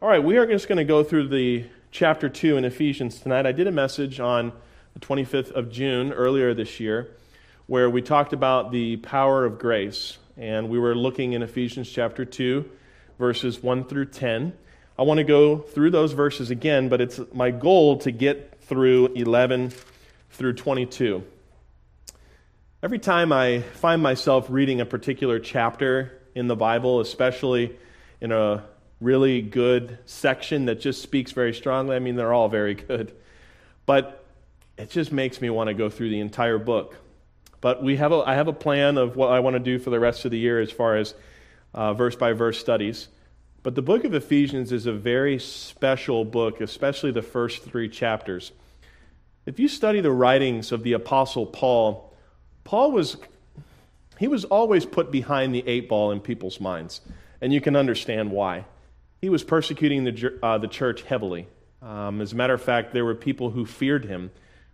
All right, we are just going to go through the chapter 2 in Ephesians tonight. I did a message on the 25th of June earlier this year where we talked about the power of grace, and we were looking in Ephesians chapter 2, verses 1 through 10. I want to go through those verses again, but it's my goal to get through 11 through 22. Every time I find myself reading a particular chapter in the Bible, especially in a really good section that just speaks very strongly. I mean, they're all very good. But it just makes me want to go through the entire book. But we have a, I have a plan of what I want to do for the rest of the year as far as uh, verse by verse studies. But the book of Ephesians is a very special book, especially the first three chapters. If you study the writings of the Apostle Paul, Paul was, he was always put behind the eight ball in people's minds. And you can understand why he was persecuting the, uh, the church heavily. Um, as a matter of fact, there were people who feared him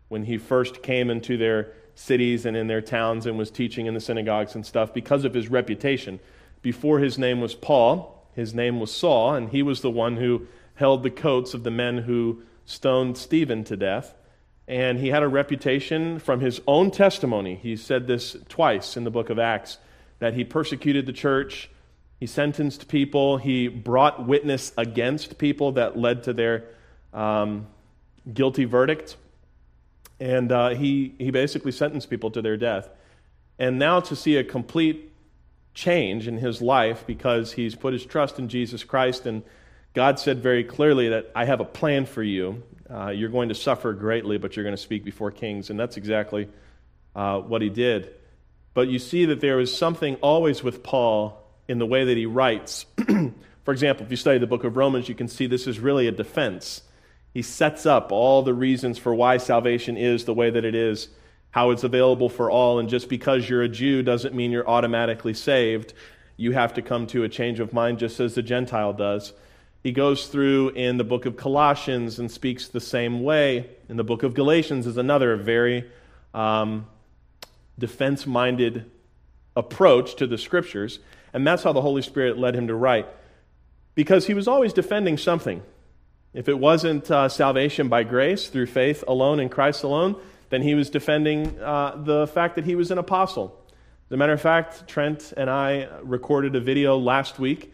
when he first came into their cities and in their towns and was teaching in the synagogues and stuff because of his reputation. Before his name was Paul, his name was Saul, and he was the one who held the coats of the men who stoned Stephen to death. And he had a reputation from his own testimony. He said this twice in the book of Acts that he persecuted the church he sentenced people. He brought witness against people that led to their um, guilty verdict. And uh, he, he basically sentenced people to their death. And now to see a complete change in his life because he's put his trust in Jesus Christ. And God said very clearly that I have a plan for you. Uh, you're going to suffer greatly, but you're going to speak before kings. And that's exactly uh, what he did. But you see that there was something always with Paul in the way that he writes. For example, if you study the book of Romans, you can see this is really a defense. He sets up all the reasons for why salvation is the way that it is, how it's available for all, and just because you're a Jew doesn't mean you're automatically saved. You have to come to a change of mind just as the Gentile does. He goes through in the book of Colossians and speaks the same way. In the book of Galatians is another very um, defense minded approach to the scriptures. And that's how the Holy Spirit led him to write. Because he was always defending something. If it wasn't uh, salvation by grace through faith alone in Christ alone, then he was defending uh, the fact that he was an apostle. As a matter of fact, Trent and I recorded a video last week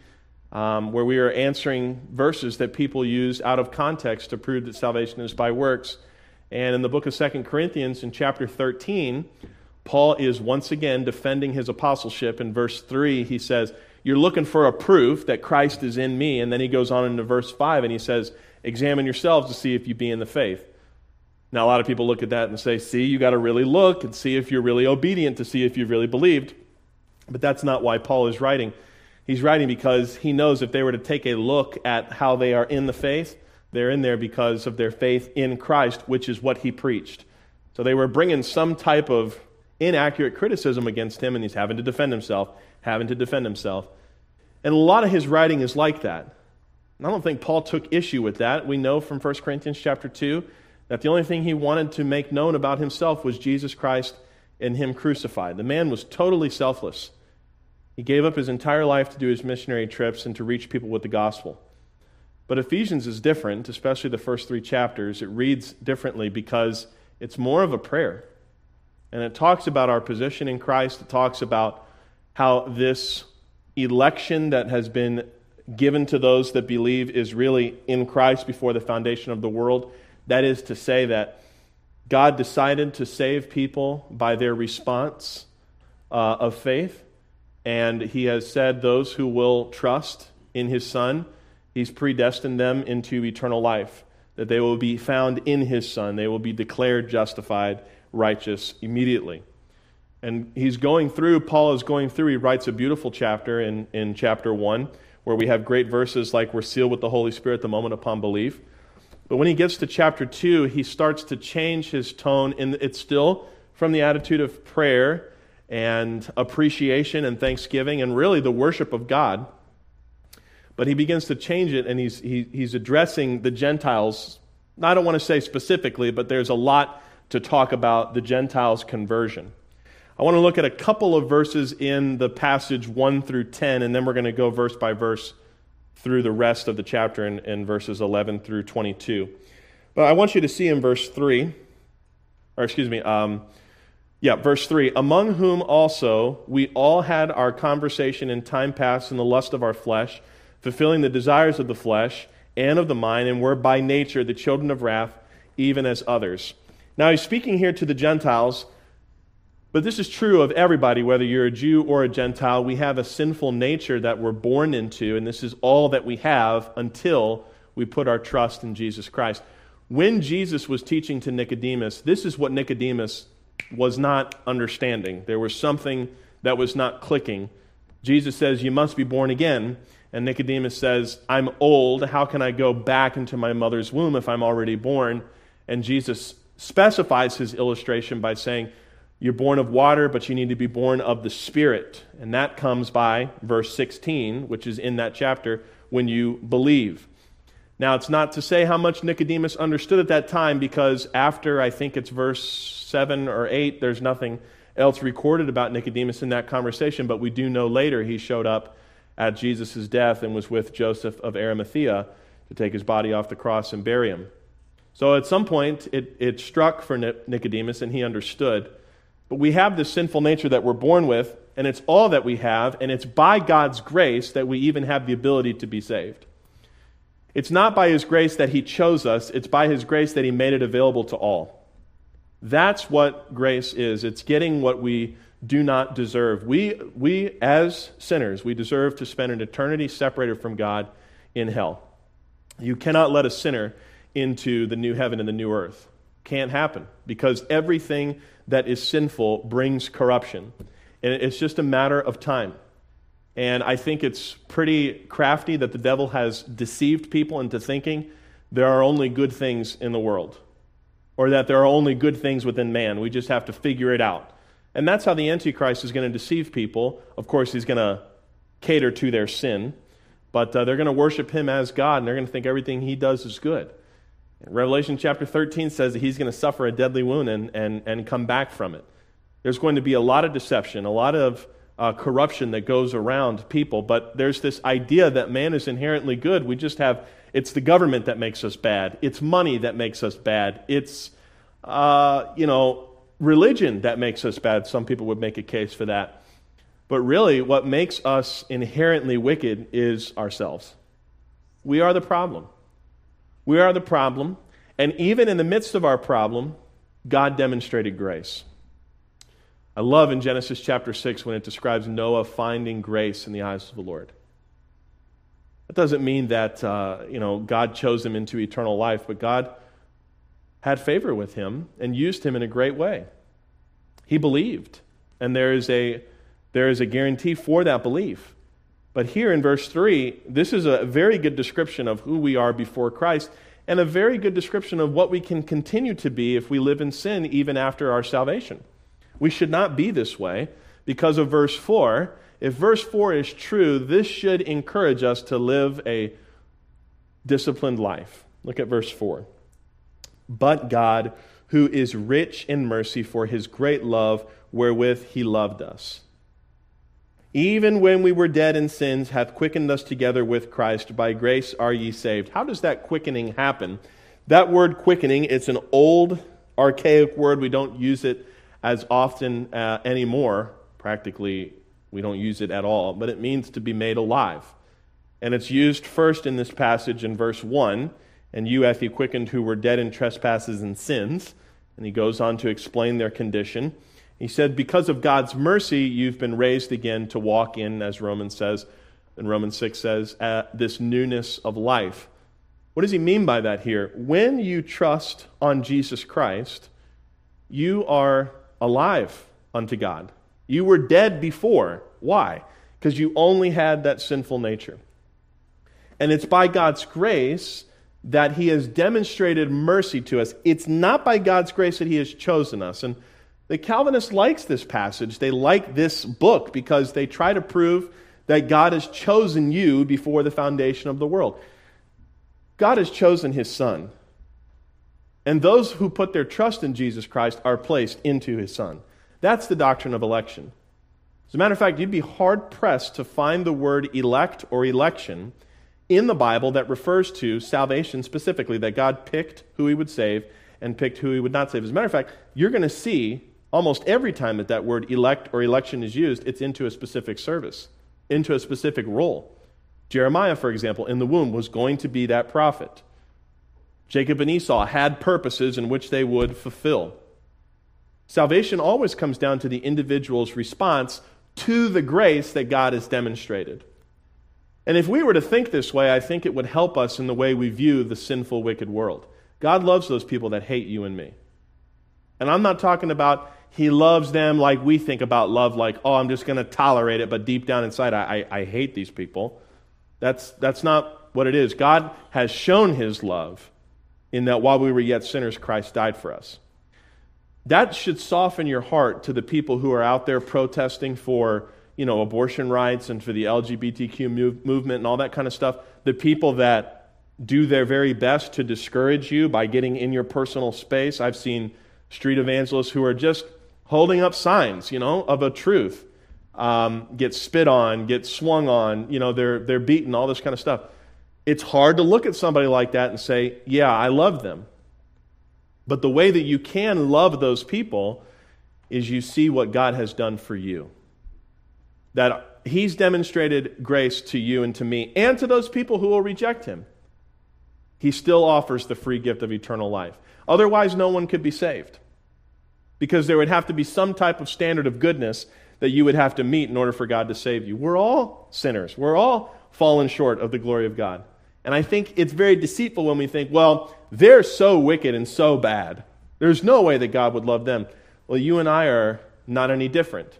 um, where we were answering verses that people use out of context to prove that salvation is by works. And in the book of Second Corinthians, in chapter 13, Paul is once again defending his apostleship. In verse 3, he says, You're looking for a proof that Christ is in me. And then he goes on into verse 5 and he says, Examine yourselves to see if you be in the faith. Now, a lot of people look at that and say, See, you got to really look and see if you're really obedient to see if you've really believed. But that's not why Paul is writing. He's writing because he knows if they were to take a look at how they are in the faith, they're in there because of their faith in Christ, which is what he preached. So they were bringing some type of inaccurate criticism against him, and he's having to defend himself, having to defend himself. And a lot of his writing is like that. And I don't think Paul took issue with that. We know from 1 Corinthians chapter 2 that the only thing he wanted to make known about himself was Jesus Christ and him crucified. The man was totally selfless. He gave up his entire life to do his missionary trips and to reach people with the gospel. But Ephesians is different, especially the first three chapters. It reads differently because it's more of a prayer. And it talks about our position in Christ. It talks about how this election that has been given to those that believe is really in Christ before the foundation of the world. That is to say, that God decided to save people by their response uh, of faith. And He has said, those who will trust in His Son, He's predestined them into eternal life, that they will be found in His Son, they will be declared justified righteous immediately. And he's going through, Paul is going through, he writes a beautiful chapter in, in chapter 1 where we have great verses like we're sealed with the Holy Spirit the moment upon belief. But when he gets to chapter 2, he starts to change his tone. And it's still from the attitude of prayer and appreciation and thanksgiving and really the worship of God. But he begins to change it and he's, he, he's addressing the Gentiles. I don't want to say specifically, but there's a lot to talk about the Gentiles' conversion. I want to look at a couple of verses in the passage 1 through 10, and then we're going to go verse by verse through the rest of the chapter in, in verses 11 through 22. But I want you to see in verse 3, or excuse me, um, yeah, verse 3 Among whom also we all had our conversation in time past in the lust of our flesh, fulfilling the desires of the flesh and of the mind, and were by nature the children of wrath, even as others. Now he's speaking here to the Gentiles, but this is true of everybody, whether you're a Jew or a Gentile. We have a sinful nature that we're born into, and this is all that we have until we put our trust in Jesus Christ. When Jesus was teaching to Nicodemus, this is what Nicodemus was not understanding. There was something that was not clicking. Jesus says, You must be born again. And Nicodemus says, I'm old. How can I go back into my mother's womb if I'm already born? And Jesus specifies his illustration by saying, You're born of water, but you need to be born of the Spirit. And that comes by verse 16, which is in that chapter, when you believe. Now, it's not to say how much Nicodemus understood at that time, because after I think it's verse 7 or 8, there's nothing else recorded about Nicodemus in that conversation, but we do know later he showed up at Jesus' death and was with Joseph of Arimathea to take his body off the cross and bury him. So at some point, it, it struck for Nicodemus and he understood. But we have this sinful nature that we're born with, and it's all that we have, and it's by God's grace that we even have the ability to be saved. It's not by His grace that He chose us, it's by His grace that He made it available to all. That's what grace is. It's getting what we do not deserve. We, we, as sinners, we deserve to spend an eternity separated from God in hell. You cannot let a sinner into the new heaven and the new earth. Can't happen because everything that is sinful brings corruption. And it's just a matter of time. And I think it's pretty crafty that the devil has deceived people into thinking there are only good things in the world or that there are only good things within man. We just have to figure it out. And that's how the Antichrist is going to deceive people. Of course, he's going to cater to their sin, but uh, they're going to worship him as God, and they're going to think everything he does is good. Revelation chapter 13 says that he's going to suffer a deadly wound and, and, and come back from it. There's going to be a lot of deception, a lot of uh, corruption that goes around people, but there's this idea that man is inherently good. We just have, it's the government that makes us bad, it's money that makes us bad, it's, uh, you know, religion that makes us bad. Some people would make a case for that. But really, what makes us inherently wicked is ourselves. We are the problem. We are the problem. And even in the midst of our problem, God demonstrated grace. I love in Genesis chapter 6 when it describes Noah finding grace in the eyes of the Lord. That doesn't mean that uh, you know, God chose him into eternal life, but God had favor with him and used him in a great way. He believed, and there is a, there is a guarantee for that belief. But here in verse 3, this is a very good description of who we are before Christ and a very good description of what we can continue to be if we live in sin even after our salvation. We should not be this way because of verse 4. If verse 4 is true, this should encourage us to live a disciplined life. Look at verse 4 but God, who is rich in mercy for his great love wherewith he loved us. Even when we were dead in sins, hath quickened us together with Christ. By grace are ye saved. How does that quickening happen? That word quickening, it's an old, archaic word. We don't use it as often uh, anymore. Practically, we don't use it at all. But it means to be made alive. And it's used first in this passage in verse 1 and you hath he quickened who were dead in trespasses and sins. And he goes on to explain their condition. He said, Because of God's mercy, you've been raised again to walk in, as Romans says, and Romans 6 says, this newness of life. What does he mean by that here? When you trust on Jesus Christ, you are alive unto God. You were dead before. Why? Because you only had that sinful nature. And it's by God's grace that he has demonstrated mercy to us. It's not by God's grace that he has chosen us. And the Calvinist likes this passage. They like this book because they try to prove that God has chosen you before the foundation of the world. God has chosen his son. And those who put their trust in Jesus Christ are placed into his son. That's the doctrine of election. As a matter of fact, you'd be hard pressed to find the word elect or election in the Bible that refers to salvation specifically, that God picked who he would save and picked who he would not save. As a matter of fact, you're going to see almost every time that that word elect or election is used, it's into a specific service, into a specific role. Jeremiah, for example, in the womb was going to be that prophet. Jacob and Esau had purposes in which they would fulfill. Salvation always comes down to the individual's response to the grace that God has demonstrated. And if we were to think this way, I think it would help us in the way we view the sinful, wicked world. God loves those people that hate you and me. And I'm not talking about he loves them like we think about love, like, oh, I'm just going to tolerate it, but deep down inside, I, I, I hate these people. That's, that's not what it is. God has shown his love in that while we were yet sinners, Christ died for us. That should soften your heart to the people who are out there protesting for you know, abortion rights and for the LGBTQ move, movement and all that kind of stuff. The people that do their very best to discourage you by getting in your personal space. I've seen street evangelists who are just holding up signs, you know, of a truth, um, get spit on, get swung on, you know, they're, they're beaten, all this kind of stuff. It's hard to look at somebody like that and say, yeah, I love them. But the way that you can love those people is you see what God has done for you. That He's demonstrated grace to you and to me and to those people who will reject Him. He still offers the free gift of eternal life. Otherwise, no one could be saved because there would have to be some type of standard of goodness that you would have to meet in order for God to save you. We're all sinners, we're all fallen short of the glory of God. And I think it's very deceitful when we think, well, they're so wicked and so bad. There's no way that God would love them. Well, you and I are not any different.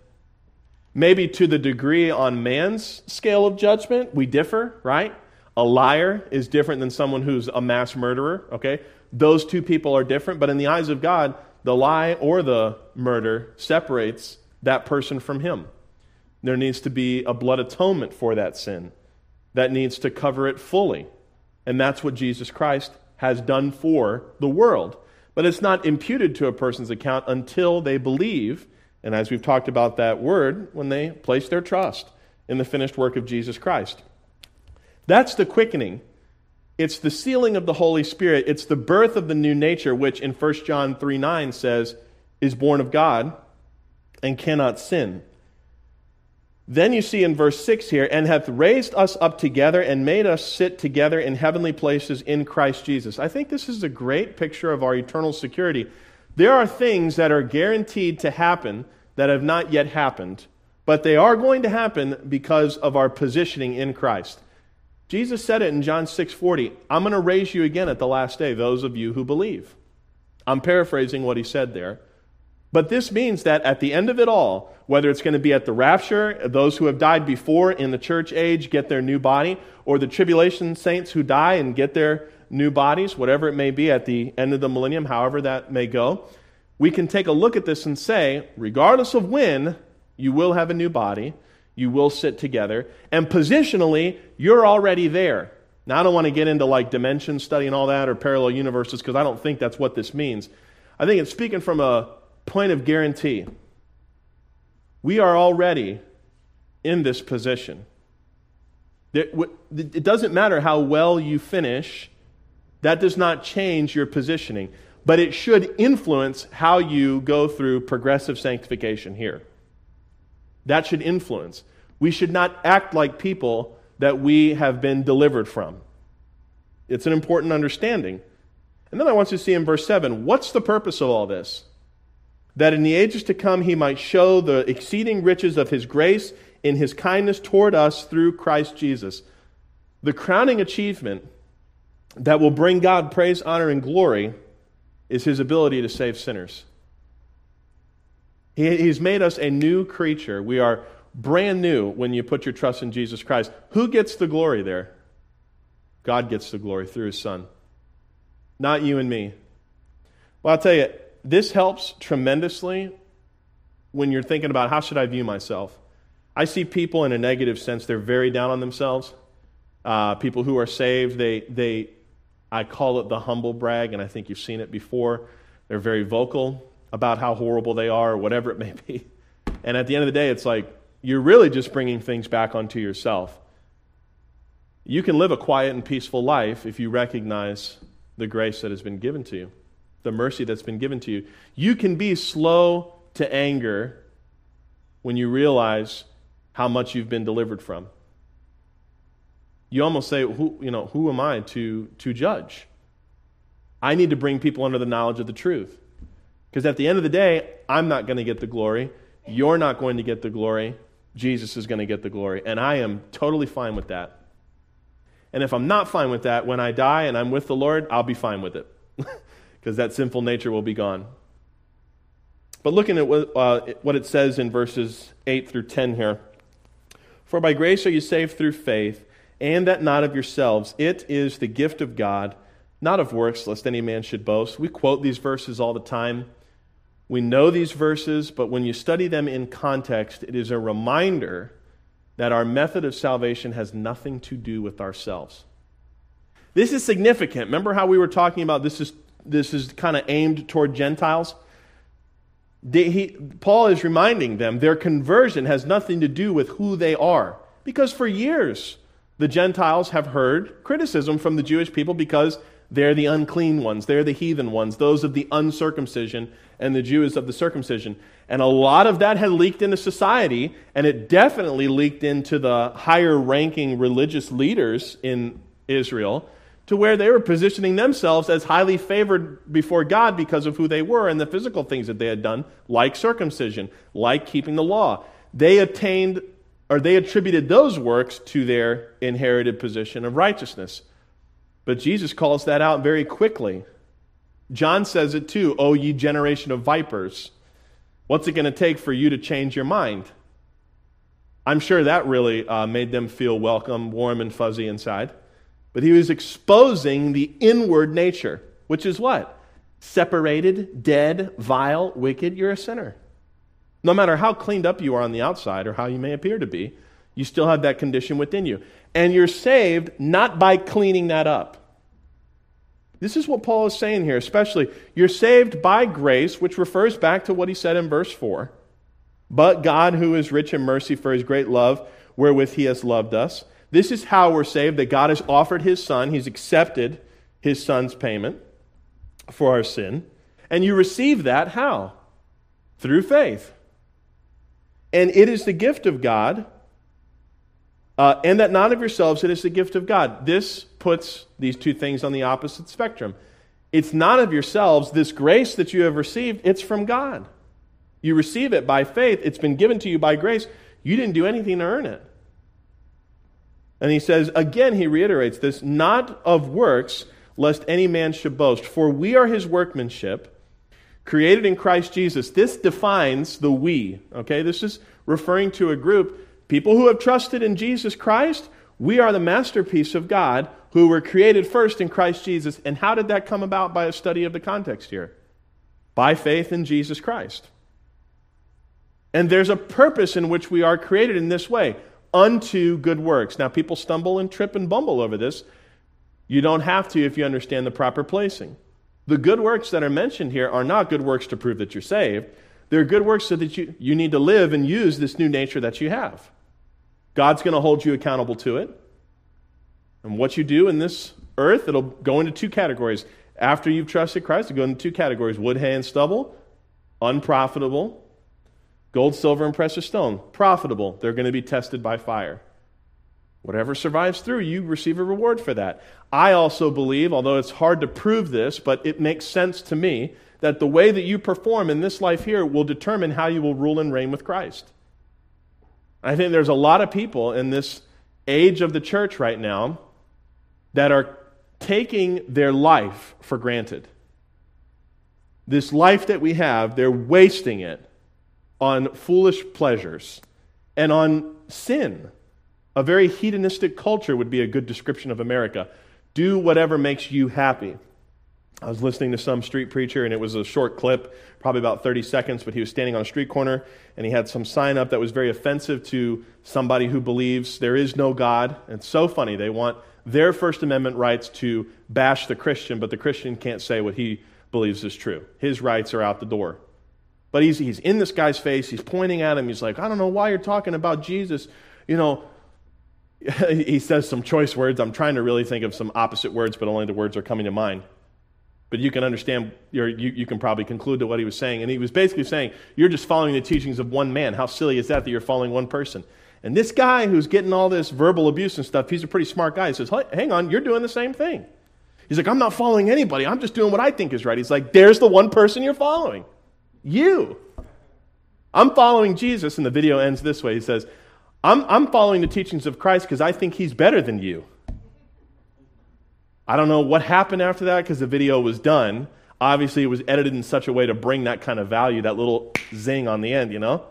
Maybe to the degree on man's scale of judgment, we differ, right? A liar is different than someone who's a mass murderer, okay? Those two people are different, but in the eyes of God, the lie or the murder separates that person from him. There needs to be a blood atonement for that sin that needs to cover it fully. And that's what Jesus Christ has done for the world. But it's not imputed to a person's account until they believe, and as we've talked about that word, when they place their trust in the finished work of Jesus Christ. That's the quickening it's the sealing of the Holy Spirit. It's the birth of the new nature, which in 1 John 3 9 says is born of God and cannot sin. Then you see in verse 6 here, and hath raised us up together and made us sit together in heavenly places in Christ Jesus. I think this is a great picture of our eternal security. There are things that are guaranteed to happen that have not yet happened, but they are going to happen because of our positioning in Christ. Jesus said it in John 6:40, "I'm going to raise you again at the last day, those of you who believe." I'm paraphrasing what he said there. But this means that at the end of it all, whether it's going to be at the rapture, those who have died before in the church age get their new body, or the tribulation saints who die and get their new bodies, whatever it may be at the end of the millennium, however that may go, we can take a look at this and say, regardless of when, you will have a new body you will sit together. And positionally, you're already there. Now, I don't want to get into like dimension study and all that or parallel universes because I don't think that's what this means. I think it's speaking from a point of guarantee. We are already in this position. It doesn't matter how well you finish, that does not change your positioning, but it should influence how you go through progressive sanctification here. That should influence. We should not act like people that we have been delivered from. It's an important understanding. And then I want you to see in verse 7 what's the purpose of all this? That in the ages to come he might show the exceeding riches of his grace in his kindness toward us through Christ Jesus. The crowning achievement that will bring God praise, honor, and glory is his ability to save sinners. He, he's made us a new creature. We are brand new when you put your trust in Jesus Christ. Who gets the glory there? God gets the glory through his Son, not you and me. Well, I'll tell you, this helps tremendously when you're thinking about how should I view myself. I see people in a negative sense, they're very down on themselves. Uh, people who are saved, they, they, I call it the humble brag, and I think you've seen it before. They're very vocal about how horrible they are or whatever it may be. And at the end of the day, it's like you're really just bringing things back onto yourself. You can live a quiet and peaceful life if you recognize the grace that has been given to you, the mercy that's been given to you. You can be slow to anger when you realize how much you've been delivered from. You almost say, who, you know, who am I to, to judge? I need to bring people under the knowledge of the truth. Because at the end of the day, I'm not going to get the glory. You're not going to get the glory. Jesus is going to get the glory. And I am totally fine with that. And if I'm not fine with that, when I die and I'm with the Lord, I'll be fine with it. Because that sinful nature will be gone. But looking at what, uh, what it says in verses 8 through 10 here For by grace are you saved through faith, and that not of yourselves. It is the gift of God, not of works, lest any man should boast. We quote these verses all the time. We know these verses, but when you study them in context, it is a reminder that our method of salvation has nothing to do with ourselves. This is significant. Remember how we were talking about this is, this is kind of aimed toward Gentiles? he, Paul is reminding them their conversion has nothing to do with who they are. Because for years, the Gentiles have heard criticism from the Jewish people because they're the unclean ones, they're the heathen ones, those of the uncircumcision, and the Jews of the circumcision. And a lot of that had leaked into society, and it definitely leaked into the higher ranking religious leaders in Israel to where they were positioning themselves as highly favored before God because of who they were and the physical things that they had done, like circumcision, like keeping the law. They attained or they attributed those works to their inherited position of righteousness. But Jesus calls that out very quickly. John says it too, O ye generation of vipers. What's it going to take for you to change your mind? I'm sure that really uh, made them feel welcome, warm, and fuzzy inside. But he was exposing the inward nature, which is what? Separated, dead, vile, wicked, you're a sinner. No matter how cleaned up you are on the outside or how you may appear to be, you still have that condition within you. And you're saved not by cleaning that up. This is what Paul is saying here, especially. You're saved by grace, which refers back to what he said in verse 4. But God, who is rich in mercy for his great love, wherewith he has loved us, this is how we're saved that God has offered his son, he's accepted his son's payment for our sin. And you receive that how? Through faith. And it is the gift of God, uh, and that not of yourselves, it is the gift of God. This puts these two things on the opposite spectrum. It's not of yourselves. This grace that you have received, it's from God. You receive it by faith. It's been given to you by grace. You didn't do anything to earn it. And he says, again, he reiterates this not of works, lest any man should boast. For we are his workmanship, created in Christ Jesus. This defines the we. Okay, this is referring to a group, people who have trusted in Jesus Christ. We are the masterpiece of God who were created first in Christ Jesus. And how did that come about by a study of the context here? By faith in Jesus Christ. And there's a purpose in which we are created in this way unto good works. Now, people stumble and trip and bumble over this. You don't have to if you understand the proper placing. The good works that are mentioned here are not good works to prove that you're saved. They're good works so that you, you need to live and use this new nature that you have. God's going to hold you accountable to it. And what you do in this earth, it'll go into two categories. After you've trusted Christ, it'll go into two categories wood, hay, and stubble, unprofitable, Gold, silver, and precious stone, profitable. They're going to be tested by fire. Whatever survives through, you receive a reward for that. I also believe, although it's hard to prove this, but it makes sense to me, that the way that you perform in this life here will determine how you will rule and reign with Christ. I think there's a lot of people in this age of the church right now that are taking their life for granted. This life that we have, they're wasting it on foolish pleasures and on sin. A very hedonistic culture would be a good description of America. Do whatever makes you happy. I was listening to some street preacher, and it was a short clip, probably about 30 seconds, but he was standing on a street corner, and he had some sign up that was very offensive to somebody who believes there is no God. It's so funny. They want their First Amendment rights to bash the Christian, but the Christian can't say what he believes is true. His rights are out the door. But he's, he's in this guy's face. He's pointing at him. He's like, I don't know why you're talking about Jesus. You know, he says some choice words. I'm trying to really think of some opposite words, but only the words are coming to mind. But you can understand, you, you can probably conclude to what he was saying. And he was basically saying, You're just following the teachings of one man. How silly is that that you're following one person? And this guy who's getting all this verbal abuse and stuff, he's a pretty smart guy. He says, Hang on, you're doing the same thing. He's like, I'm not following anybody. I'm just doing what I think is right. He's like, There's the one person you're following. You. I'm following Jesus. And the video ends this way He says, I'm, I'm following the teachings of Christ because I think he's better than you. I don't know what happened after that because the video was done. Obviously, it was edited in such a way to bring that kind of value, that little zing on the end, you know?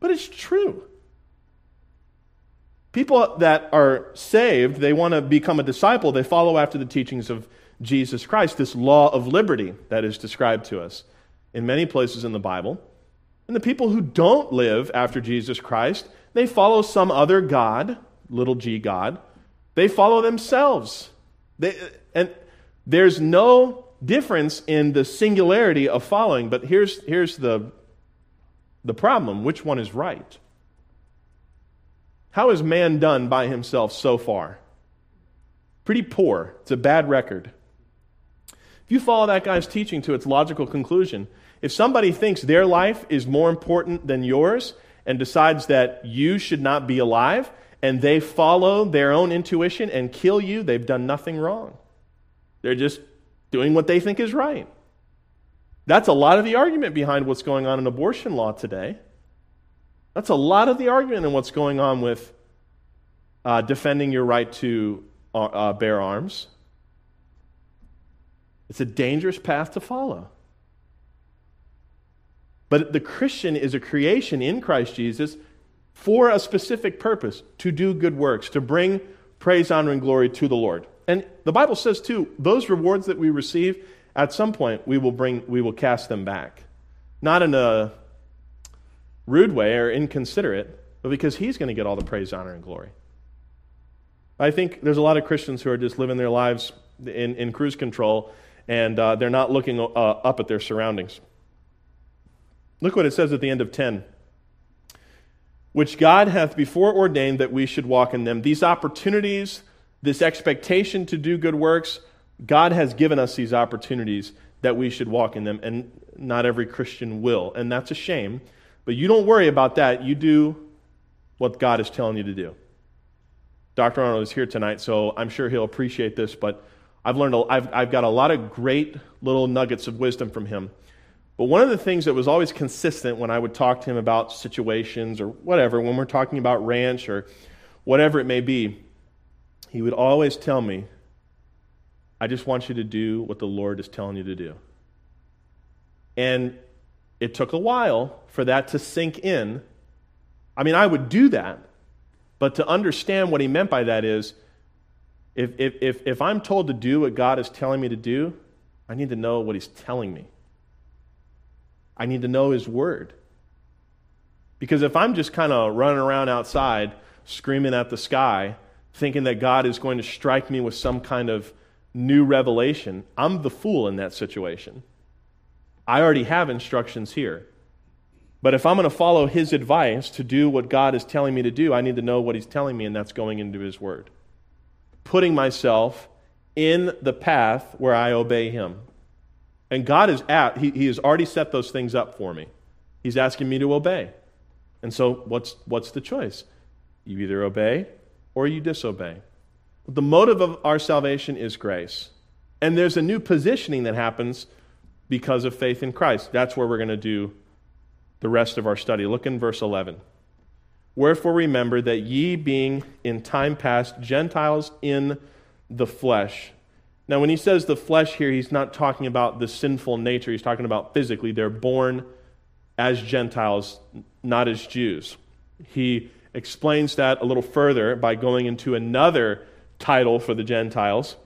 But it's true. People that are saved, they want to become a disciple, they follow after the teachings of Jesus Christ, this law of liberty that is described to us in many places in the Bible. And the people who don't live after Jesus Christ, they follow some other God, little g God. They follow themselves. They, and there's no difference in the singularity of following, but here's, here's the, the problem which one is right? How has man done by himself so far? Pretty poor. It's a bad record. If you follow that guy's teaching to its logical conclusion, if somebody thinks their life is more important than yours and decides that you should not be alive, and they follow their own intuition and kill you, they've done nothing wrong. They're just doing what they think is right. That's a lot of the argument behind what's going on in abortion law today. That's a lot of the argument in what's going on with uh, defending your right to uh, uh bear arms. It's a dangerous path to follow. But the Christian is a creation in Christ Jesus for a specific purpose to do good works, to bring praise, honor, and glory to the Lord. And the Bible says, too, those rewards that we receive, at some point we will, bring, we will cast them back. Not in a rude way or inconsiderate, but because He's going to get all the praise, honor, and glory. I think there's a lot of Christians who are just living their lives in, in cruise control and uh, they're not looking uh, up at their surroundings. Look what it says at the end of 10 which God hath before ordained that we should walk in them. These opportunities, this expectation to do good works, God has given us these opportunities that we should walk in them, and not every Christian will. And that's a shame. But you don't worry about that. You do what God is telling you to do. Dr. Arnold is here tonight, so I'm sure he'll appreciate this, but I've learned, a, I've, I've got a lot of great little nuggets of wisdom from him. But one of the things that was always consistent when I would talk to him about situations or whatever, when we're talking about ranch or whatever it may be, he would always tell me, I just want you to do what the Lord is telling you to do. And it took a while for that to sink in. I mean, I would do that, but to understand what he meant by that is if, if, if, if I'm told to do what God is telling me to do, I need to know what he's telling me. I need to know His Word. Because if I'm just kind of running around outside screaming at the sky, thinking that God is going to strike me with some kind of new revelation, I'm the fool in that situation. I already have instructions here. But if I'm going to follow His advice to do what God is telling me to do, I need to know what He's telling me, and that's going into His Word. Putting myself in the path where I obey Him. And God is at, he, he has already set those things up for me. He's asking me to obey. And so, what's, what's the choice? You either obey or you disobey. The motive of our salvation is grace. And there's a new positioning that happens because of faith in Christ. That's where we're going to do the rest of our study. Look in verse 11. Wherefore remember that ye, being in time past Gentiles in the flesh, now, when he says the flesh here, he's not talking about the sinful nature. He's talking about physically. They're born as Gentiles, not as Jews. He explains that a little further by going into another title for the Gentiles,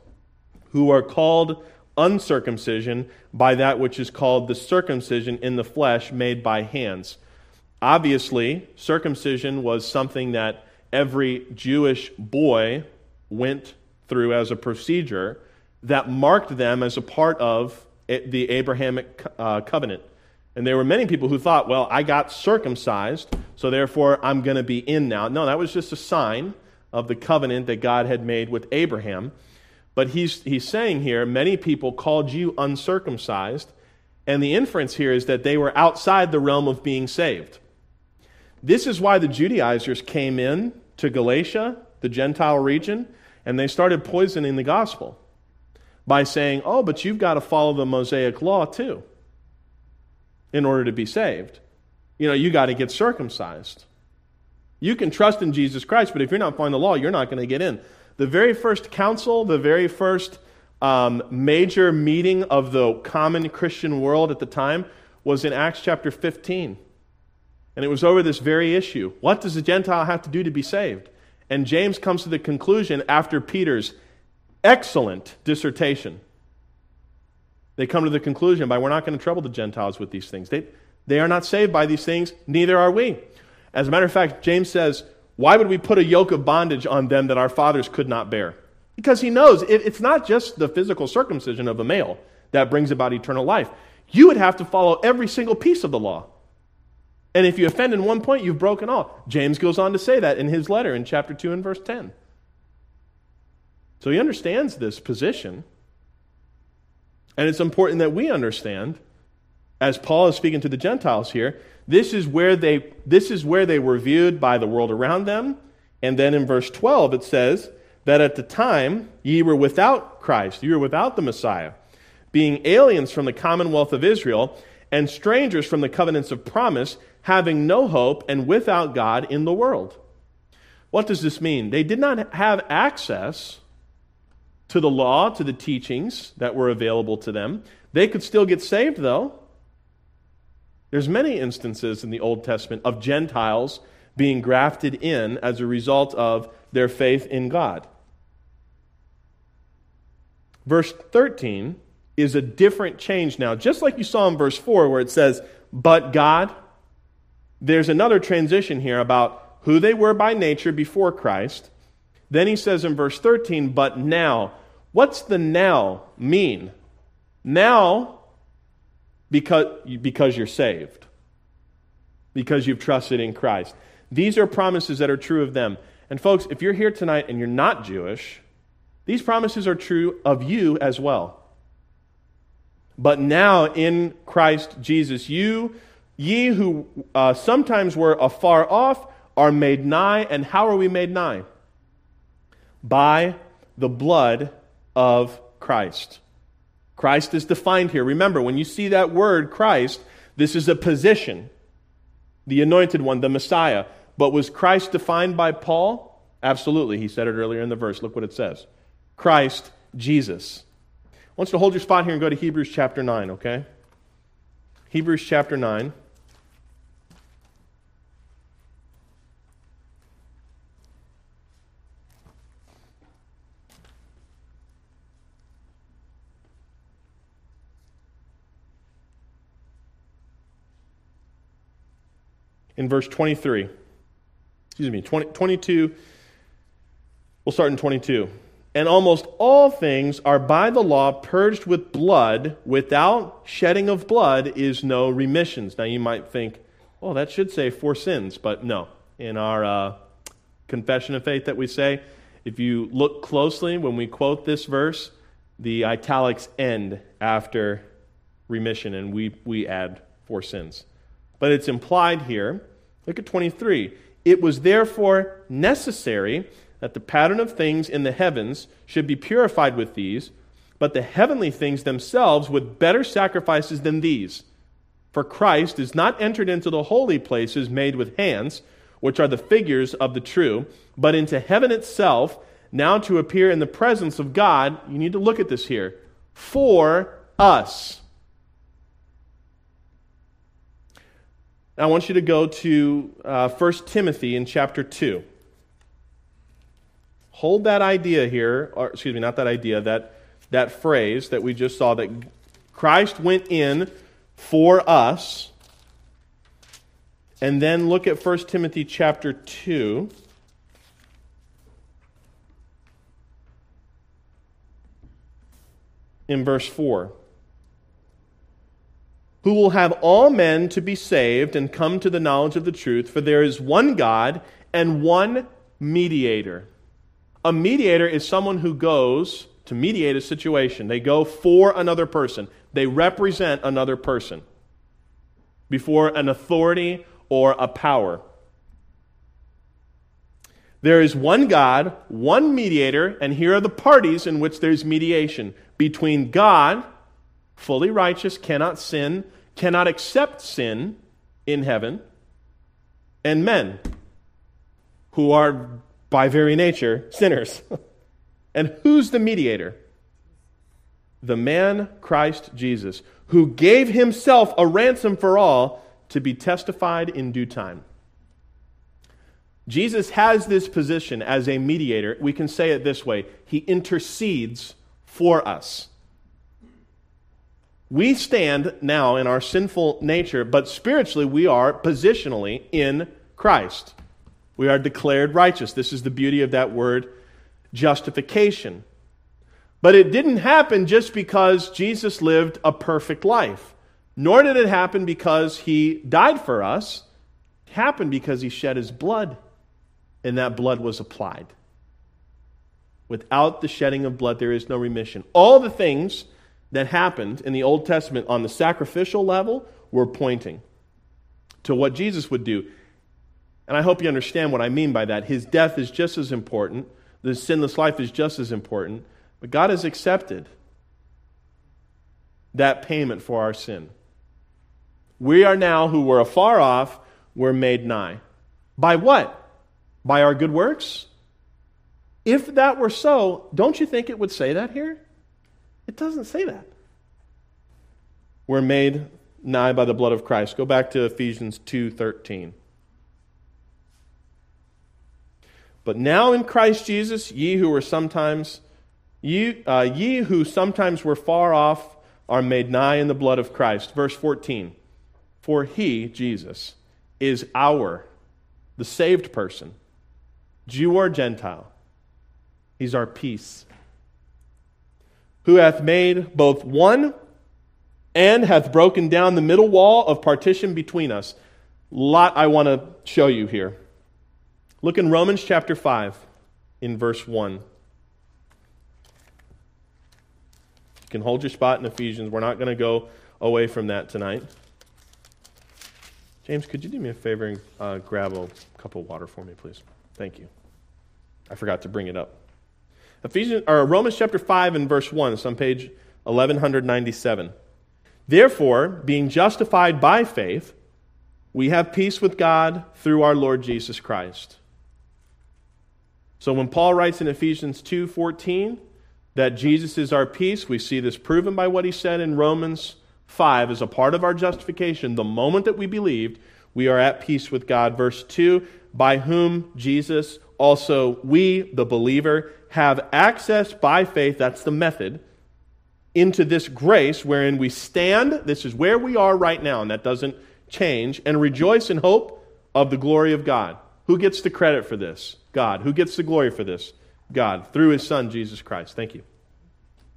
who are called uncircumcision by that which is called the circumcision in the flesh made by hands. Obviously, circumcision was something that every Jewish boy went through as a procedure that marked them as a part of the Abrahamic uh, covenant. And there were many people who thought, well, I got circumcised, so therefore I'm going to be in now. No, that was just a sign of the covenant that God had made with Abraham. But he's, he's saying here, many people called you uncircumcised, and the inference here is that they were outside the realm of being saved. This is why the Judaizers came in to Galatia, the Gentile region, and they started poisoning the gospel by saying, oh, but you've got to follow the Mosaic law too in order to be saved. You know, you got to get circumcised. You can trust in Jesus Christ, but if you're not following the law, you're not going to get in. The very first council, the very first um, major meeting of the common Christian world at the time was in Acts chapter 15. And it was over this very issue. What does a Gentile have to do to be saved? And James comes to the conclusion after Peter's excellent dissertation. They come to the conclusion by we're not going to trouble the Gentiles with these things. They, they are not saved by these things, neither are we. As a matter of fact, James says, Why would we put a yoke of bondage on them that our fathers could not bear? Because he knows it, it's not just the physical circumcision of a male that brings about eternal life. You would have to follow every single piece of the law. And if you offend in one point, you've broken all. James goes on to say that in his letter in chapter 2 and verse 10. So he understands this position. And it's important that we understand, as Paul is speaking to the Gentiles here, this is where they, this is where they were viewed by the world around them. And then in verse 12, it says that at the time ye were without Christ, you were without the Messiah, being aliens from the commonwealth of Israel and strangers from the covenants of promise having no hope and without God in the world. What does this mean? They did not have access to the law, to the teachings that were available to them. They could still get saved, though. There's many instances in the Old Testament of Gentiles being grafted in as a result of their faith in God. Verse 13 is a different change now. Just like you saw in verse 4, where it says, But God, there's another transition here about who they were by nature before Christ. Then he says in verse 13, but now. What's the now mean? Now, because, because you're saved, because you've trusted in Christ. These are promises that are true of them. And folks, if you're here tonight and you're not Jewish, these promises are true of you as well. But now in Christ Jesus, you Ye who uh, sometimes were afar off are made nigh. And how are we made nigh? By the blood of Christ. Christ is defined here. Remember, when you see that word Christ, this is a position, the anointed one, the Messiah. But was Christ defined by Paul? Absolutely. He said it earlier in the verse. Look what it says Christ Jesus. I want you to hold your spot here and go to Hebrews chapter 9, okay? Hebrews chapter 9. In verse 23. Excuse me, 20, 22. We'll start in 22. And almost all things are by the law purged with blood. Without shedding of blood is no remissions. Now you might think, well, that should say for sins, but no. In our uh, confession of faith that we say, if you look closely when we quote this verse, the italics end after remission, and we, we add for sins. But it's implied here Look at 23. It was therefore necessary that the pattern of things in the heavens should be purified with these, but the heavenly things themselves with better sacrifices than these. For Christ is not entered into the holy places made with hands, which are the figures of the true, but into heaven itself, now to appear in the presence of God. You need to look at this here. For us. I want you to go to uh, 1 Timothy in chapter 2. Hold that idea here, or excuse me, not that idea, that, that phrase that we just saw that Christ went in for us. And then look at 1 Timothy chapter 2. In verse 4 who will have all men to be saved and come to the knowledge of the truth, for there is one God and one mediator. A mediator is someone who goes to mediate a situation. They go for another person, they represent another person before an authority or a power. There is one God, one mediator, and here are the parties in which there's mediation between God, fully righteous, cannot sin, cannot accept sin in heaven, and men, who are by very nature sinners. and who's the mediator? The man Christ Jesus, who gave himself a ransom for all to be testified in due time. Jesus has this position as a mediator. We can say it this way He intercedes for us. We stand now in our sinful nature, but spiritually we are positionally in Christ. We are declared righteous. This is the beauty of that word, justification. But it didn't happen just because Jesus lived a perfect life, nor did it happen because he died for us. It happened because he shed his blood and that blood was applied. Without the shedding of blood, there is no remission. All the things that happened in the Old Testament on the sacrificial level were pointing to what Jesus would do. And I hope you understand what I mean by that. His death is just as important, the sinless life is just as important, but God has accepted that payment for our sin. We are now, who were afar off, were made nigh. By what? By our good works? If that were so, don't you think it would say that here? It doesn't say that. We're made nigh by the blood of Christ. Go back to Ephesians 2:13. But now in Christ Jesus, ye who were sometimes ye, uh, ye who sometimes were far off are made nigh in the blood of Christ. Verse 14. For he, Jesus, is our, the saved person, Jew or Gentile. He's our peace. Who hath made both one and hath broken down the middle wall of partition between us. Lot I want to show you here. Look in Romans chapter 5, in verse 1. You can hold your spot in Ephesians. We're not going to go away from that tonight. James, could you do me a favor and uh, grab a cup of water for me, please? Thank you. I forgot to bring it up. Ephesians or Romans chapter 5 and verse 1, it's on page 1197. Therefore, being justified by faith, we have peace with God through our Lord Jesus Christ. So when Paul writes in Ephesians 2:14 that Jesus is our peace, we see this proven by what he said in Romans 5 as a part of our justification. The moment that we believed, we are at peace with God. Verse 2, by whom Jesus also we, the believer, have access by faith, that's the method, into this grace wherein we stand. This is where we are right now, and that doesn't change, and rejoice in hope of the glory of God. Who gets the credit for this? God. Who gets the glory for this? God, through his Son, Jesus Christ. Thank you.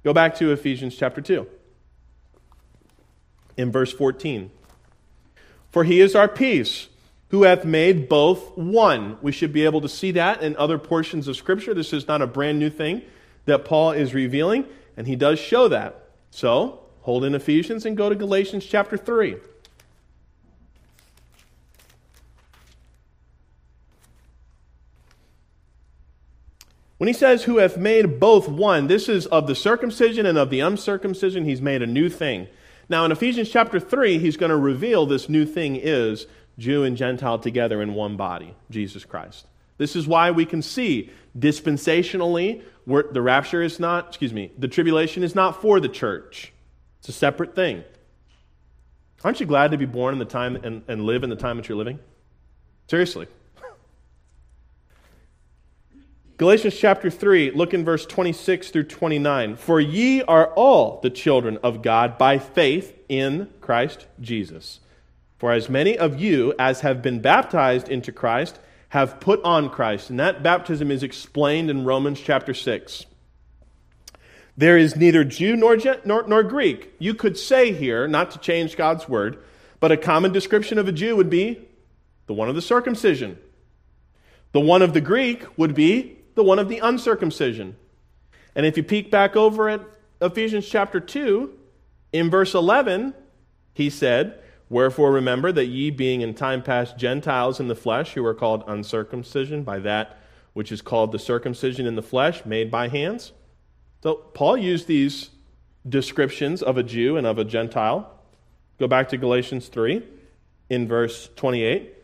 Go back to Ephesians chapter 2, in verse 14. For he is our peace who hath made both one. We should be able to see that in other portions of Scripture. This is not a brand new thing that Paul is revealing, and he does show that. So, hold in Ephesians and go to Galatians chapter 3. When he says, Who hath made both one, this is of the circumcision and of the uncircumcision, he's made a new thing. Now, in Ephesians chapter 3, he's going to reveal this new thing is Jew and Gentile together in one body, Jesus Christ. This is why we can see dispensationally, the rapture is not, excuse me, the tribulation is not for the church. It's a separate thing. Aren't you glad to be born in the time and, and live in the time that you're living? Seriously. Galatians chapter 3, look in verse 26 through 29. For ye are all the children of God by faith in Christ Jesus. For as many of you as have been baptized into Christ have put on Christ. And that baptism is explained in Romans chapter 6. There is neither Jew nor, nor, nor, Greek. You could say here, not to change God's word, but a common description of a Jew would be the one of the circumcision. The one of the Greek would be the one of the uncircumcision. And if you peek back over at Ephesians chapter 2, in verse 11, he said, Wherefore remember that ye, being in time past Gentiles in the flesh, who are called uncircumcision by that which is called the circumcision in the flesh, made by hands. So Paul used these descriptions of a Jew and of a Gentile. Go back to Galatians 3 in verse 28.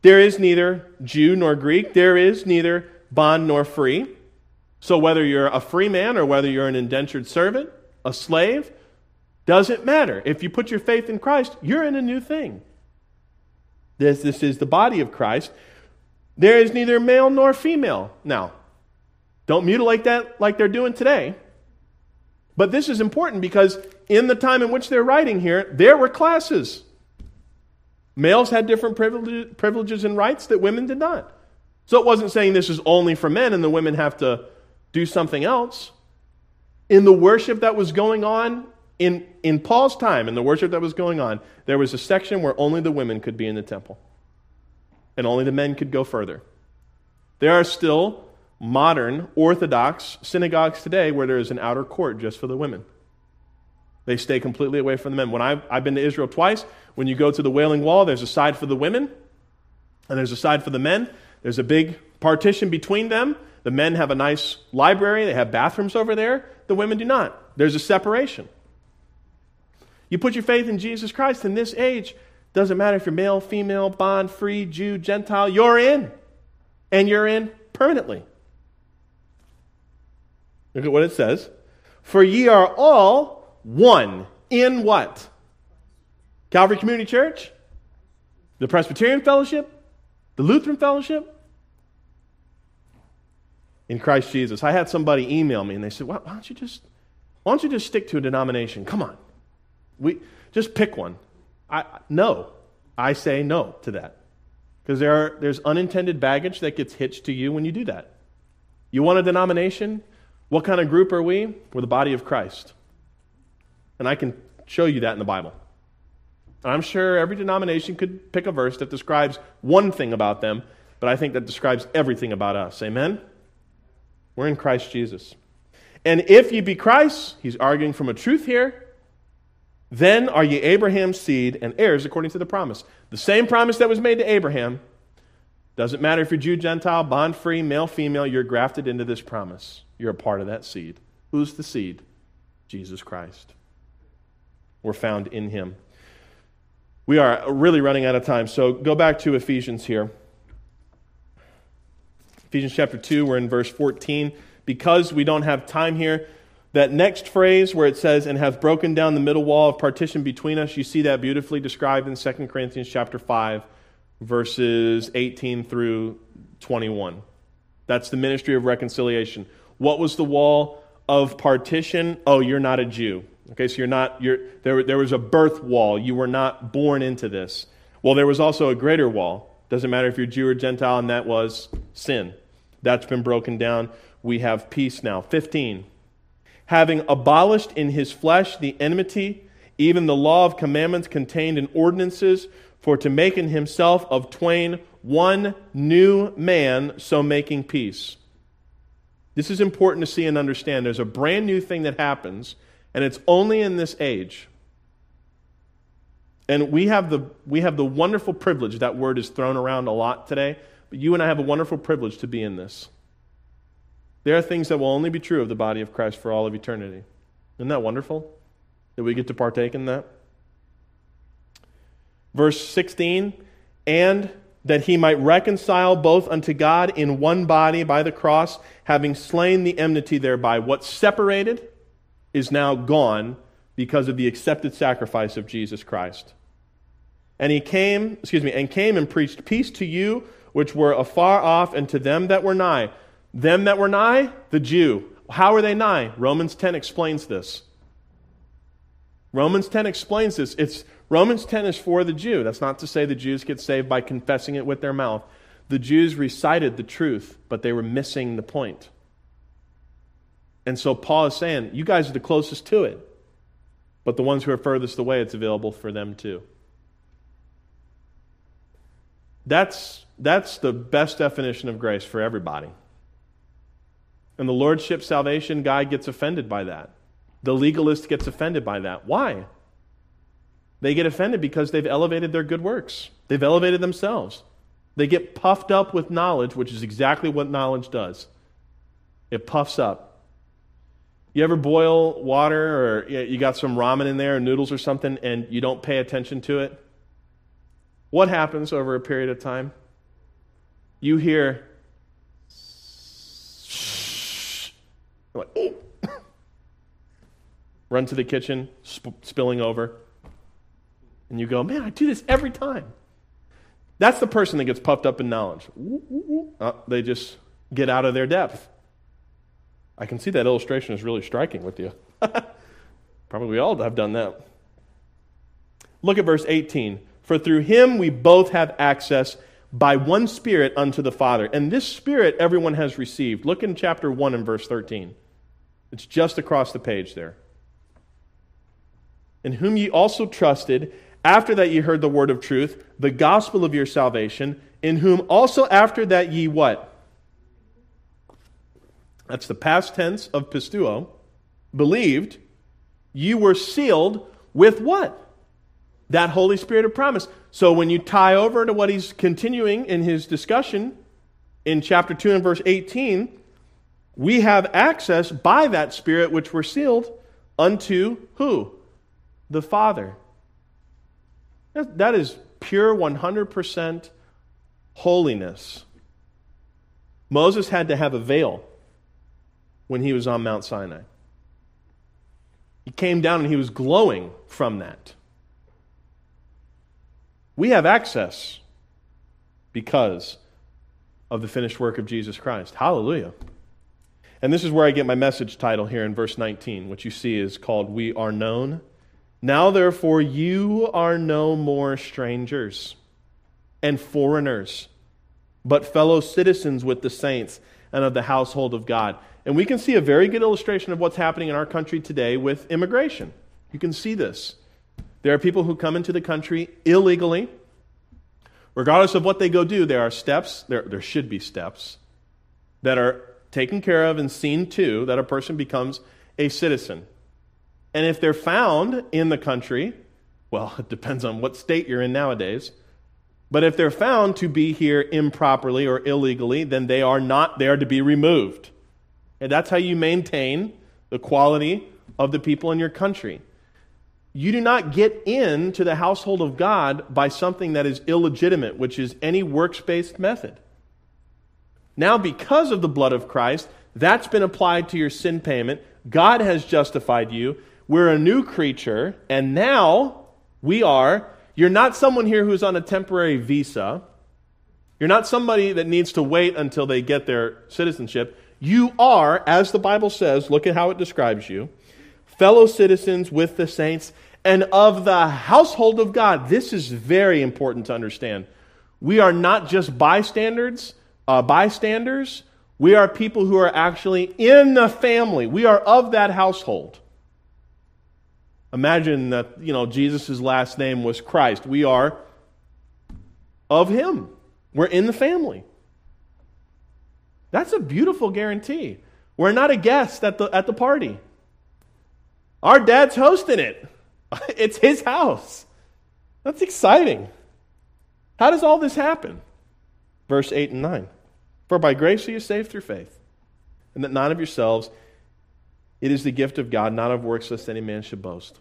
There is neither Jew nor Greek, there is neither bond nor free. So whether you're a free man or whether you're an indentured servant, a slave, doesn't matter. If you put your faith in Christ, you're in a new thing. This, this is the body of Christ. There is neither male nor female. Now, don't mutilate that like they're doing today. But this is important because in the time in which they're writing here, there were classes. Males had different privileges and rights that women did not. So it wasn't saying this is only for men and the women have to do something else. In the worship that was going on in, in Paul's time, in the worship that was going on, there was a section where only the women could be in the temple and only the men could go further. There are still modern Orthodox synagogues today where there is an outer court just for the women. They stay completely away from the men. When I've, I've been to Israel twice, when you go to the Wailing Wall, there's a side for the women and there's a side for the men. There's a big partition between them. The men have a nice library, they have bathrooms over there. The women do not. There's a separation. You put your faith in Jesus Christ in this age, doesn't matter if you're male, female, bond, free, Jew, Gentile, you're in. And you're in permanently. Look at what it says. For ye are all one in what? Calvary Community Church? The Presbyterian Fellowship? The Lutheran Fellowship? In Christ Jesus. I had somebody email me and they said, why, why don't you just why don't you just stick to a denomination? Come on. We just pick one. I no. I say no to that. Because there are, there's unintended baggage that gets hitched to you when you do that. You want a denomination? What kind of group are we? We're the body of Christ. And I can show you that in the Bible. And I'm sure every denomination could pick a verse that describes one thing about them, but I think that describes everything about us. Amen? We're in Christ Jesus. And if ye be Christ, he's arguing from a truth here, then are ye Abraham's seed and heirs according to the promise. The same promise that was made to Abraham doesn't matter if you're Jew, Gentile, bond free, male, female, you're grafted into this promise. You're a part of that seed. Who's the seed? Jesus Christ. We're found in him. We are really running out of time, so go back to Ephesians here. Ephesians chapter 2, we're in verse 14. Because we don't have time here, that next phrase where it says, and have broken down the middle wall of partition between us, you see that beautifully described in 2 Corinthians chapter 5, verses 18 through 21. That's the ministry of reconciliation. What was the wall of partition? Oh, you're not a Jew. Okay, so you're not, you're, there, there was a birth wall. You were not born into this. Well, there was also a greater wall. Doesn't matter if you're Jew or Gentile, and that was sin. That's been broken down. We have peace now. 15. Having abolished in his flesh the enmity, even the law of commandments contained in ordinances, for to make in himself of twain one new man, so making peace this is important to see and understand. There's a brand new thing that happens, and it's only in this age. And we have the, we have the wonderful privilege, that word is thrown around a lot today, but you and I have a wonderful privilege to be in this. There are things that will only be true of the body of Christ for all of eternity. Isn't that wonderful? That we get to partake in that? Verse 16, and that he might reconcile both unto God in one body by the cross, having slain the enmity thereby. What separated is now gone because of the accepted sacrifice of Jesus Christ. And he came, excuse me, and came and preached peace to you which were afar off and to them that were nigh. Them that were nigh, the Jew. How are they nigh? Romans 10 explains this. Romans 10 explains this. It's Romans 10 is for the Jew. That's not to say the Jews get saved by confessing it with their mouth. The Jews recited the truth, but they were missing the point. And so Paul is saying, you guys are the closest to it. But the ones who are furthest away, it's available for them too. That's, that's the best definition of grace for everybody. And the Lordship salvation guy gets offended by that. The legalist gets offended by that. Why? They get offended because they've elevated their good works, they've elevated themselves. They get puffed up with knowledge, which is exactly what knowledge does it puffs up. You ever boil water or you got some ramen in there or noodles or something and you don't pay attention to it? What happens over a period of time? You hear, like, oh. run to the kitchen, sp- spilling over. And you go, man, I do this every time. That's the person that gets puffed up in knowledge. Uh, they just get out of their depth. I can see that illustration is really striking with you. Probably we all have done that. Look at verse 18. For through him we both have access by one Spirit unto the Father. And this Spirit everyone has received. Look in chapter 1 and verse 13. It's just across the page there. In whom ye also trusted after that ye heard the word of truth, the gospel of your salvation, in whom also after that ye what? That's the past tense of pisteuo. Believed, you were sealed with what? That Holy Spirit of promise. So when you tie over to what he's continuing in his discussion in chapter 2 and verse 18, we have access by that Spirit which we're sealed unto who? The Father. That is pure 100% holiness. Moses had to have a veil when he was on Mount Sinai. He came down and he was glowing from that. We have access because of the finished work of Jesus Christ. Hallelujah. And this is where I get my message title here in verse 19, which you see is called We Are Known now, therefore, you are no more strangers and foreigners, but fellow citizens with the saints and of the household of God. And we can see a very good illustration of what's happening in our country today with immigration. You can see this. There are people who come into the country illegally. Regardless of what they go do, there are steps, there, there should be steps, that are taken care of and seen to that a person becomes a citizen. And if they're found in the country, well, it depends on what state you're in nowadays. But if they're found to be here improperly or illegally, then they are not there to be removed. And that's how you maintain the quality of the people in your country. You do not get into the household of God by something that is illegitimate, which is any works based method. Now, because of the blood of Christ, that's been applied to your sin payment. God has justified you. We're a new creature, and now we are. You're not someone here who's on a temporary visa. You're not somebody that needs to wait until they get their citizenship. You are, as the Bible says, look at how it describes you, fellow citizens with the saints and of the household of God. This is very important to understand. We are not just bystanders, uh, bystanders. We are people who are actually in the family. We are of that household. Imagine that, you know, Jesus' last name was Christ. We are of him. We're in the family. That's a beautiful guarantee. We're not a guest at the, at the party. Our dad's hosting it. It's his house. That's exciting. How does all this happen? Verse 8 and 9. For by grace are you saved through faith, and that not of yourselves, it is the gift of God, not of works, lest any man should boast.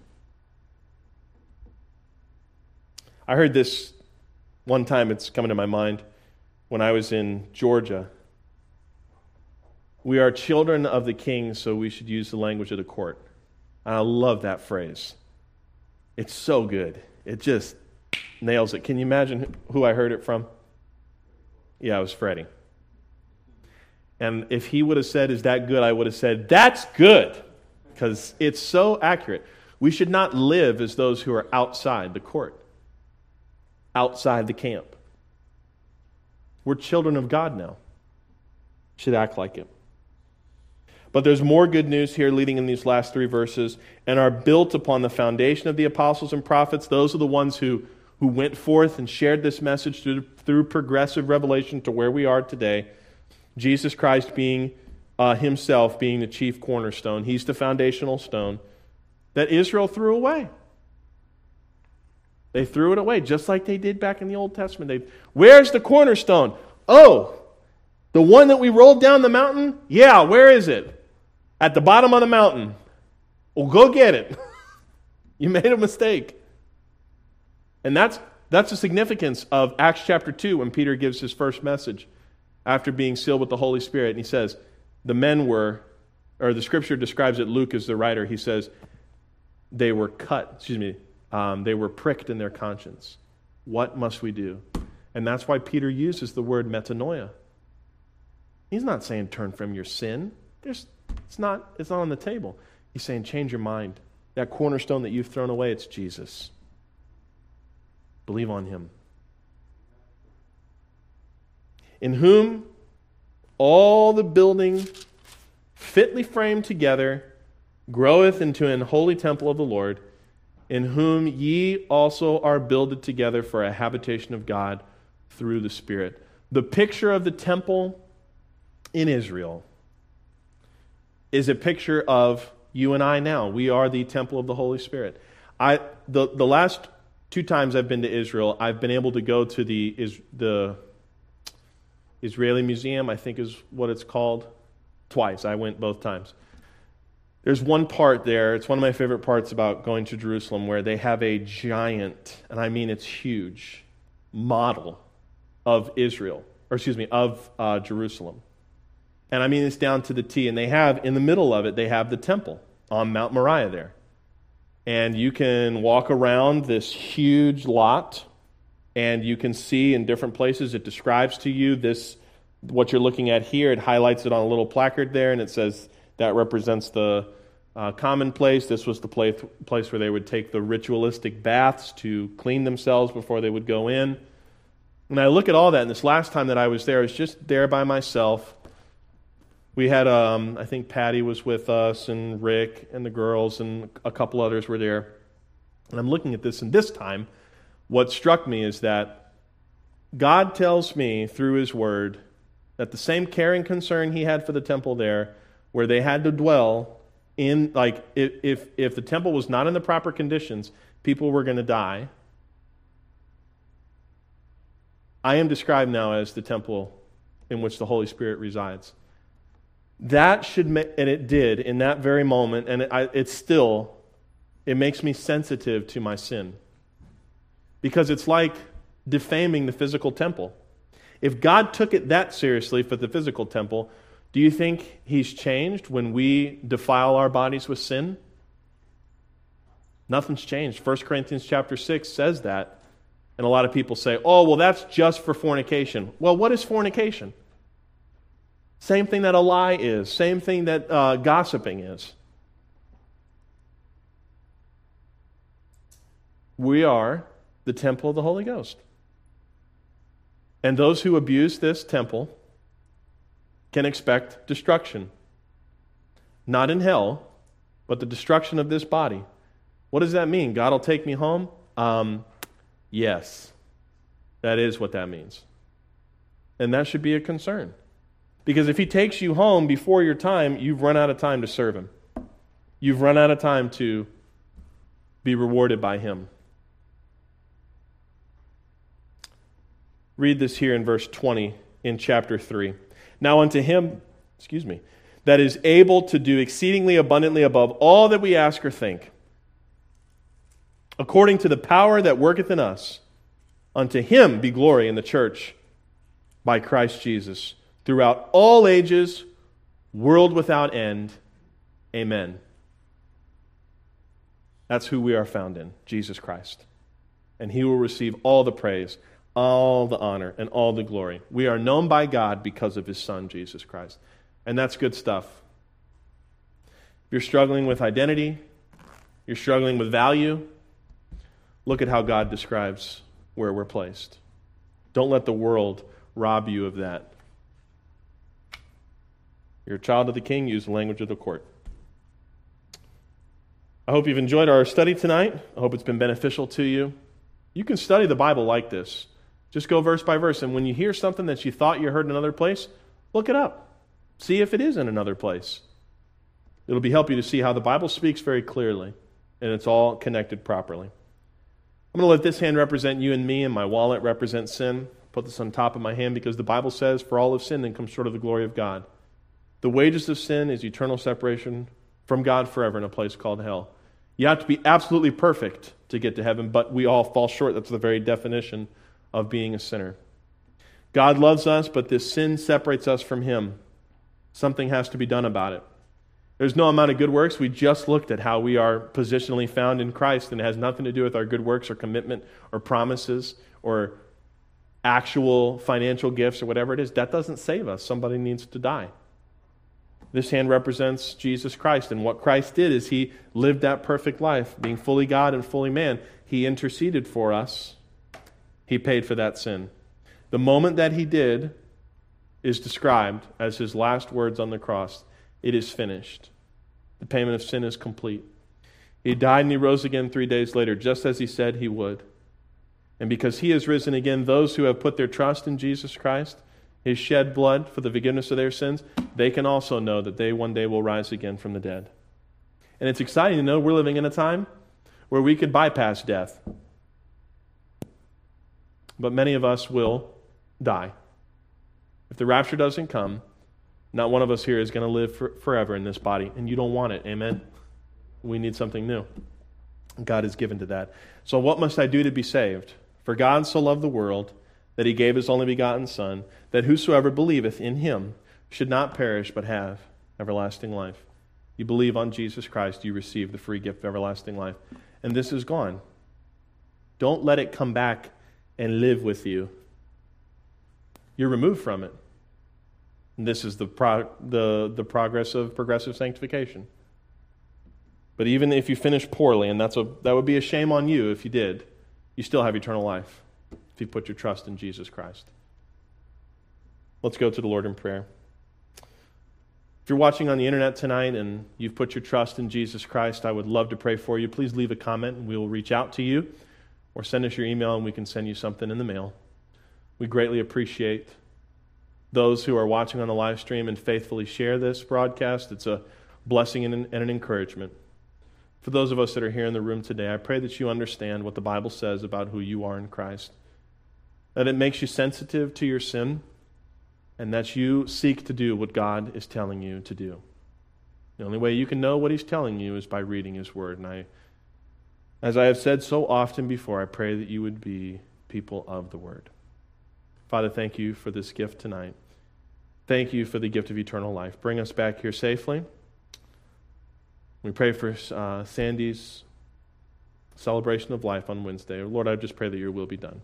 I heard this one time, it's coming to my mind, when I was in Georgia. We are children of the king, so we should use the language of the court. I love that phrase. It's so good. It just nails it. Can you imagine who I heard it from? Yeah, it was Freddie. And if he would have said, Is that good? I would have said, That's good. Because it's so accurate. We should not live as those who are outside the court, outside the camp. We're children of God now. Should act like it. But there's more good news here leading in these last three verses and are built upon the foundation of the apostles and prophets. Those are the ones who, who went forth and shared this message through, through progressive revelation to where we are today. Jesus Christ being uh, himself being the chief cornerstone. He's the foundational stone that Israel threw away. They threw it away, just like they did back in the Old Testament. They, Where's the cornerstone? Oh, the one that we rolled down the mountain? Yeah, where is it? At the bottom of the mountain. Well, go get it. you made a mistake. And that's, that's the significance of Acts chapter 2 when Peter gives his first message after being sealed with the Holy Spirit. And he says, The men were, or the scripture describes it, Luke is the writer. He says, They were cut, excuse me, um, they were pricked in their conscience. What must we do? And that's why Peter uses the word metanoia. He's not saying turn from your sin. There's, it's, not, it's not on the table. He's saying change your mind. That cornerstone that you've thrown away, it's Jesus. Believe on him. In whom all the building fitly framed together groweth into an holy temple of the Lord in whom ye also are builded together for a habitation of God through the Spirit. The picture of the temple in Israel is a picture of you and I now. We are the temple of the Holy Spirit. I, the, the last two times I've been to Israel, I've been able to go to the, is, the Israeli Museum, I think is what it's called, twice. I went both times. There's one part there, it's one of my favorite parts about going to Jerusalem, where they have a giant, and I mean it's huge, model of Israel, or excuse me, of uh, Jerusalem. And I mean it's down to the T. And they have, in the middle of it, they have the temple on Mount Moriah there. And you can walk around this huge lot, and you can see in different places, it describes to you this, what you're looking at here. It highlights it on a little placard there, and it says, that represents the uh, commonplace. This was the place, place where they would take the ritualistic baths to clean themselves before they would go in. And I look at all that, and this last time that I was there, I was just there by myself. We had, um, I think Patty was with us, and Rick, and the girls, and a couple others were there. And I'm looking at this, and this time, what struck me is that God tells me through His Word that the same caring concern He had for the temple there where they had to dwell in like if if the temple was not in the proper conditions people were going to die. I am described now as the temple in which the holy spirit resides. That should and it did in that very moment and it, I, it's still it makes me sensitive to my sin because it's like defaming the physical temple if god took it that seriously for the physical temple do you think he's changed when we defile our bodies with sin? Nothing's changed. 1 Corinthians chapter 6 says that. And a lot of people say, oh, well, that's just for fornication. Well, what is fornication? Same thing that a lie is, same thing that uh, gossiping is. We are the temple of the Holy Ghost. And those who abuse this temple can expect destruction. Not in hell, but the destruction of this body. What does that mean? God will take me home? Um, yes. That is what that means. And that should be a concern. Because if he takes you home before your time, you've run out of time to serve him. You've run out of time to be rewarded by him. Read this here in verse 20 in chapter 3. Now unto him, excuse me, that is able to do exceedingly abundantly above all that we ask or think, according to the power that worketh in us, unto him be glory in the church by Christ Jesus, throughout all ages, world without end. Amen. That's who we are found in, Jesus Christ. And he will receive all the praise all the honor and all the glory. We are known by God because of his Son, Jesus Christ. And that's good stuff. If you're struggling with identity, you're struggling with value, look at how God describes where we're placed. Don't let the world rob you of that. You're a child of the king, use the language of the court. I hope you've enjoyed our study tonight. I hope it's been beneficial to you. You can study the Bible like this. Just go verse by verse. And when you hear something that you thought you heard in another place, look it up. See if it is in another place. It'll be help you to see how the Bible speaks very clearly, and it's all connected properly. I'm going to let this hand represent you and me, and my wallet represent sin. Put this on top of my hand because the Bible says, For all have sinned and come short of the glory of God. The wages of sin is eternal separation from God forever in a place called hell. You have to be absolutely perfect to get to heaven, but we all fall short. That's the very definition of being a sinner. God loves us, but this sin separates us from Him. Something has to be done about it. There's no amount of good works. We just looked at how we are positionally found in Christ, and it has nothing to do with our good works or commitment or promises or actual financial gifts or whatever it is. That doesn't save us. Somebody needs to die. This hand represents Jesus Christ. And what Christ did is he lived that perfect life, being fully God and fully man. He interceded for us, he paid for that sin. The moment that he did is described as his last words on the cross it is finished. The payment of sin is complete. He died and he rose again three days later, just as he said he would. And because he has risen again, those who have put their trust in Jesus Christ, his shed blood for the forgiveness of their sins, they can also know that they one day will rise again from the dead. And it's exciting to know we're living in a time where we could bypass death. But many of us will die. If the rapture doesn't come, not one of us here is going to live for, forever in this body, and you don't want it. Amen? We need something new. God is given to that. So, what must I do to be saved? For God so loved the world that he gave his only begotten Son, that whosoever believeth in him should not perish but have everlasting life. You believe on Jesus Christ, you receive the free gift of everlasting life. And this is gone. Don't let it come back and live with you. You're removed from it. And this is the, pro- the, the progress of progressive sanctification. But even if you finish poorly, and that's a, that would be a shame on you if you did, you still have eternal life if you put your trust in Jesus Christ. Let's go to the Lord in prayer. If you're watching on the internet tonight and you've put your trust in Jesus Christ, I would love to pray for you. Please leave a comment and we will reach out to you or send us your email and we can send you something in the mail. We greatly appreciate those who are watching on the live stream and faithfully share this broadcast. It's a blessing and an, and an encouragement. For those of us that are here in the room today, I pray that you understand what the Bible says about who you are in Christ that it makes you sensitive to your sin, and that you seek to do what God is telling you to do. The only way you can know what He's telling you is by reading His Word. And I, as I have said so often before, I pray that you would be people of the Word. Father, thank you for this gift tonight. Thank you for the gift of eternal life. Bring us back here safely. We pray for uh, Sandy's celebration of life on Wednesday. Lord, I just pray that your will be done.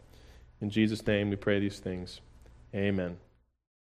In Jesus' name we pray these things. Amen.